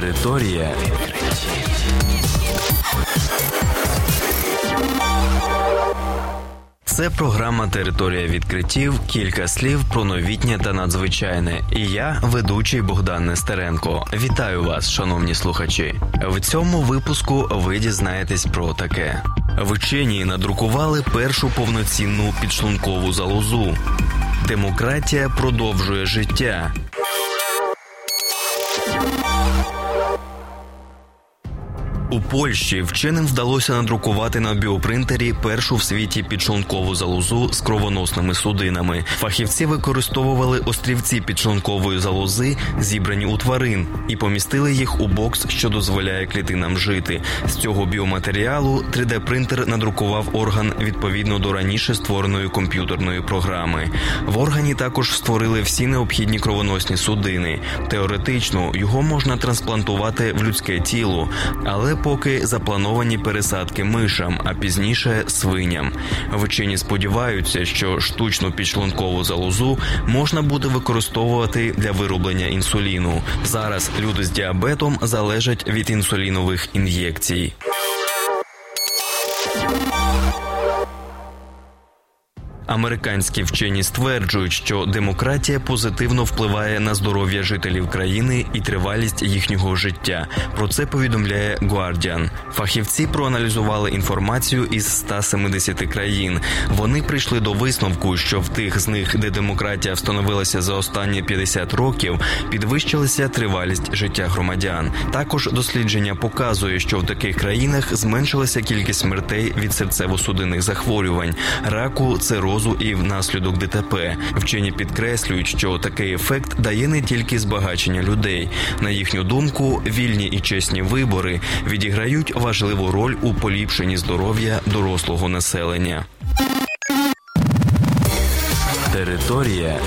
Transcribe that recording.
Територія Це програма Територія відкриттів. Кілька слів про новітнє та надзвичайне. І я, ведучий Богдан Нестеренко. Вітаю вас, шановні слухачі. В цьому випуску ви дізнаєтесь про таке: вчені надрукували першу повноцінну підшлункову залозу. Демократія продовжує життя. У Польщі вченим вдалося надрукувати на біопринтері першу в світі підшлункову залозу з кровоносними судинами. Фахівці використовували острівці підшлункової залози, зібрані у тварин, і помістили їх у бокс, що дозволяє клітинам жити. З цього біоматеріалу 3D-принтер надрукував орган відповідно до раніше створеної комп'ютерної програми. В органі також створили всі необхідні кровоносні судини. Теоретично його можна трансплантувати в людське тіло, але поки заплановані пересадки мишам, а пізніше свиням. Вчені сподіваються, що штучну підшлункову залозу можна буде використовувати для вироблення інсуліну. Зараз люди з діабетом залежать від інсулінових ін'єкцій. Американські вчені стверджують, що демократія позитивно впливає на здоров'я жителів країни і тривалість їхнього життя. Про це повідомляє Guardian. Фахівці проаналізували інформацію із 170 країн. Вони прийшли до висновку, що в тих з них, де демократія встановилася за останні 50 років, підвищилася тривалість життя громадян. Також дослідження показує, що в таких країнах зменшилася кількість смертей від серцево-судинних захворювань, раку, цирозу цирозу і внаслідок ДТП. Вчені підкреслюють, що такий ефект дає не тільки збагачення людей. На їхню думку, вільні і чесні вибори відіграють важливу роль у поліпшенні здоров'я дорослого населення. Територія.